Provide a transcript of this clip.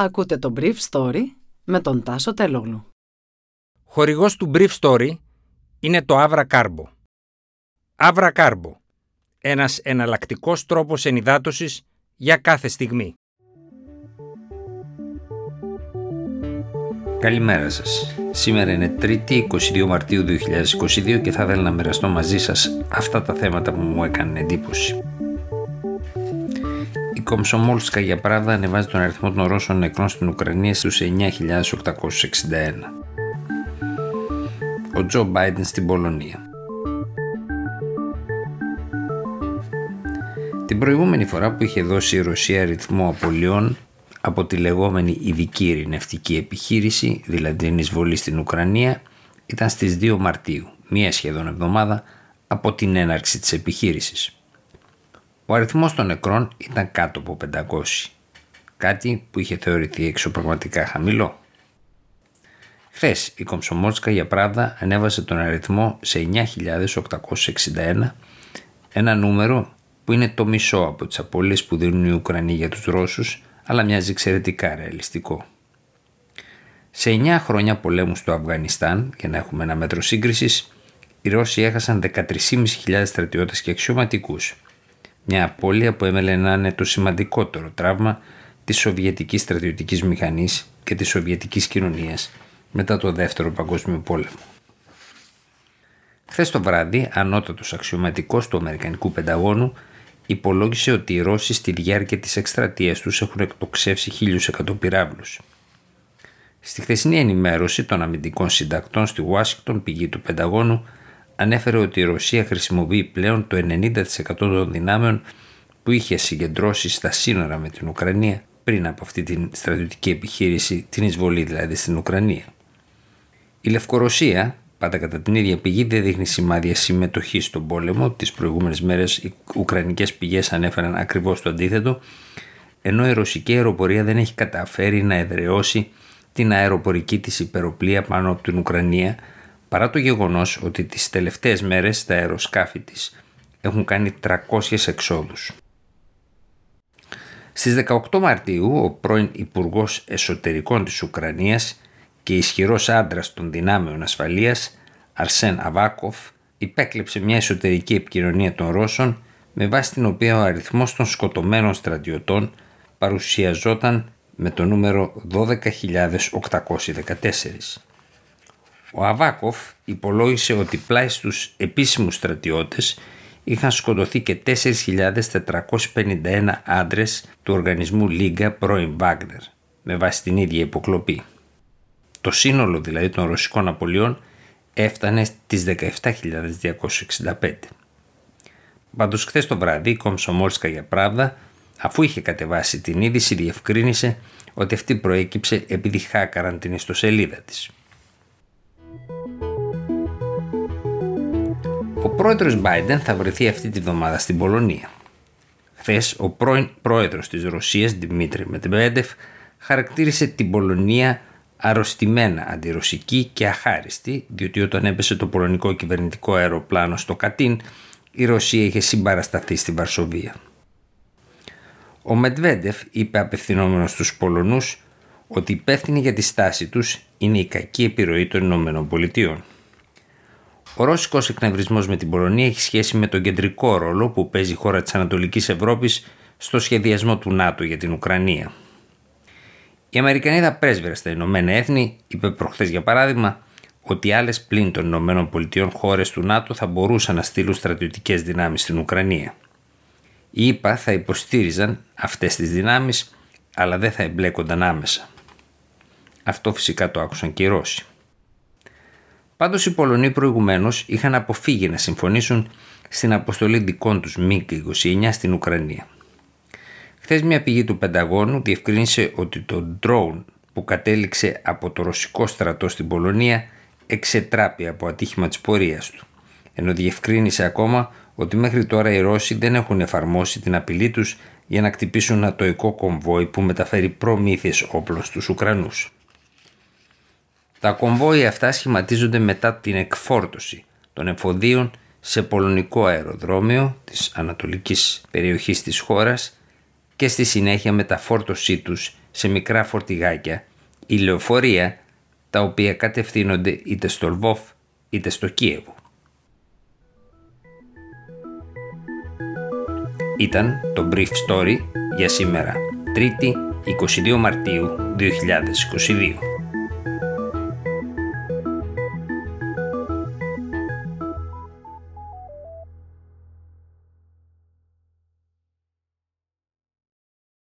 Ακούτε το Brief Story με τον Τάσο Τελόγλου. Χορηγός του Brief Story είναι το Avra Carbo. Avra Carbo. Ένας εναλλακτικός τρόπος ενυδάτωσης για κάθε στιγμή. Καλημέρα σας. Σήμερα είναι 3η 22 Μαρτίου 2022 και θα ήθελα να μοιραστώ μαζί σας αυτά τα θέματα που μου έκαναν εντύπωση. Κομσομόλσκα για Πράδα ανεβάζει τον αριθμό των Ρώσων νεκρών στην Ουκρανία στους 9.861. Ο Τζο Μπάιντεν στην Πολωνία. Την προηγούμενη φορά που είχε δώσει η Ρωσία αριθμό απολειών από τη λεγόμενη ειδική ειρηνευτική επιχείρηση, δηλαδή την εισβολή στην Ουκρανία, ήταν στις 2 Μαρτίου, μία σχεδόν εβδομάδα από την έναρξη της επιχείρησης. Ο αριθμός των νεκρών ήταν κάτω από 500, κάτι που είχε θεωρηθεί εξωπραγματικά χαμηλό. Χθες η Κομσομόλσκα για Πράδα ανέβασε τον αριθμό σε 9.861, ένα νούμερο που είναι το μισό από τις απώλειες που δίνουν οι Ουκρανοί για τους Ρώσους, αλλά μοιάζει εξαιρετικά ρεαλιστικό. Σε 9 χρόνια πολέμου στο Αφγανιστάν, για να έχουμε ένα μέτρο σύγκρισης, οι Ρώσοι έχασαν 13.500 στρατιώτες και αξιωματικούς, μια απώλεια που έμελε να είναι το σημαντικότερο τραύμα της Σοβιετικής στρατιωτικής μηχανής και της Σοβιετικής κοινωνίας μετά το Δεύτερο Παγκόσμιο Πόλεμο. Χθες το βράδυ, ανώτατος αξιωματικός του Αμερικανικού Πενταγώνου υπολόγισε ότι οι Ρώσοι στη διάρκεια της εκστρατείας τους έχουν εκτοξεύσει χίλιους εκατοπυράβλου. Στη χθεσινή ενημέρωση των αμυντικών συντακτών στη Ουάσιγκτον, πηγή του Πενταγώνου, ανέφερε ότι η Ρωσία χρησιμοποιεί πλέον το 90% των δυνάμεων που είχε συγκεντρώσει στα σύνορα με την Ουκρανία πριν από αυτή την στρατιωτική επιχείρηση, την εισβολή δηλαδή στην Ουκρανία. Η Λευκορωσία, πάντα κατά την ίδια πηγή, δεν δείχνει σημάδια συμμετοχής στον πόλεμο. Τις προηγούμενες μέρες οι Ουκρανικές πηγές ανέφεραν ακριβώς το αντίθετο, ενώ η ρωσική αεροπορία δεν έχει καταφέρει να εδραιώσει την αεροπορική της υπεροπλία πάνω από την Ουκρανία παρά το γεγονός ότι τις τελευταίες μέρες τα αεροσκάφη της έχουν κάνει 300 εξόδους. Στις 18 Μαρτίου ο πρώην Υπουργός Εσωτερικών της Ουκρανίας και ισχυρός άντρας των δυνάμεων ασφαλείας Αρσέν Αβάκοφ υπέκλεψε μια εσωτερική επικοινωνία των Ρώσων με βάση την οποία ο αριθμός των σκοτωμένων στρατιωτών παρουσιαζόταν με το νούμερο 12.814. Ο Αβάκοφ υπολόγισε ότι πλάι στους επίσημους στρατιώτες είχαν σκοτωθεί και 4.451 άντρες του οργανισμού Λίγκα πρώην Βάγνερ, με βάση την ίδια υποκλοπή. Το σύνολο δηλαδή των ρωσικών απολειών έφτανε στις 17.265. Πάντως χθες το βράδυ η Κομσομόλσκα για Πράβδα αφού είχε κατεβάσει την είδηση διευκρίνησε ότι αυτή προέκυψε επειδή χάκαραν την ιστοσελίδα της. Ο πρόεδρος Biden θα βρεθεί αυτή τη βδομάδα στην Πολωνία. Χθες, ο πρώην πρόεδρος της Ρωσίας, Δημήτρη Μετβέντεφ, χαρακτήρισε την Πολωνία αρρωστημένα αντιρωσική και αχάριστη, διότι όταν έπεσε το πολωνικό κυβερνητικό αεροπλάνο στο Κατίν, η Ρωσία είχε συμπαρασταθεί στην Βαρσοβία. Ο Μετβέντεφ είπε απευθυνόμενος στους Πολωνούς ότι υπεύθυνοι για τη στάση τους είναι η κακή επιρροή των Ηνωμένων Πολιτειών. Ο ρώσικος εκνευρισμός με την Πολωνία έχει σχέση με τον κεντρικό ρόλο που παίζει η χώρα της Ανατολικής Ευρώπης στο σχεδιασμό του ΝΑΤΟ για την Ουκρανία. Η Αμερικανίδα πρέσβερα στα Ηνωμένα Έθνη είπε προχθές για παράδειγμα ότι άλλες πλην των Ηνωμένων Πολιτειών χώρες του ΝΑΤΟ θα μπορούσαν να στείλουν στρατιωτικές δυνάμεις στην Ουκρανία. Οι ΗΠΑ θα υποστήριζαν αυτές τις δυνάμεις, αλλά δεν θα εμπλέκονταν άμεσα. Αυτό φυσικά το άκουσαν και οι Ρώσοι. Πάντως οι Πολωνοί προηγουμένως είχαν αποφύγει να συμφωνήσουν στην αποστολή δικών τους ΜΙΚ-29 στην Ουκρανία. Χθες μια πηγή του Πενταγώνου διευκρίνησε ότι το drone που κατέληξε από το ρωσικό στρατό στην Πολωνία εξετράπη από ατύχημα της πορείας του, ενώ διευκρίνησε ακόμα ότι μέχρι τώρα οι Ρώσοι δεν έχουν εφαρμόσει την απειλή τους για να κτυπήσουν ένα τοϊκό κομβόι που μεταφέρει προμήθειες όπλων στους Ουκρανούς. Τα κομβόια αυτά σχηματίζονται μετά την εκφόρτωση των εφοδίων σε πολωνικό αεροδρόμιο της ανατολικής περιοχής της χώρας και στη συνέχεια μεταφόρτωσή τους σε μικρά φορτηγάκια ή λεωφορεία τα οποία κατευθύνονται είτε στο Λβόφ είτε στο Κίεβο. Ήταν το Brief Story για σήμερα, 3η 22 Μαρτίου 2022.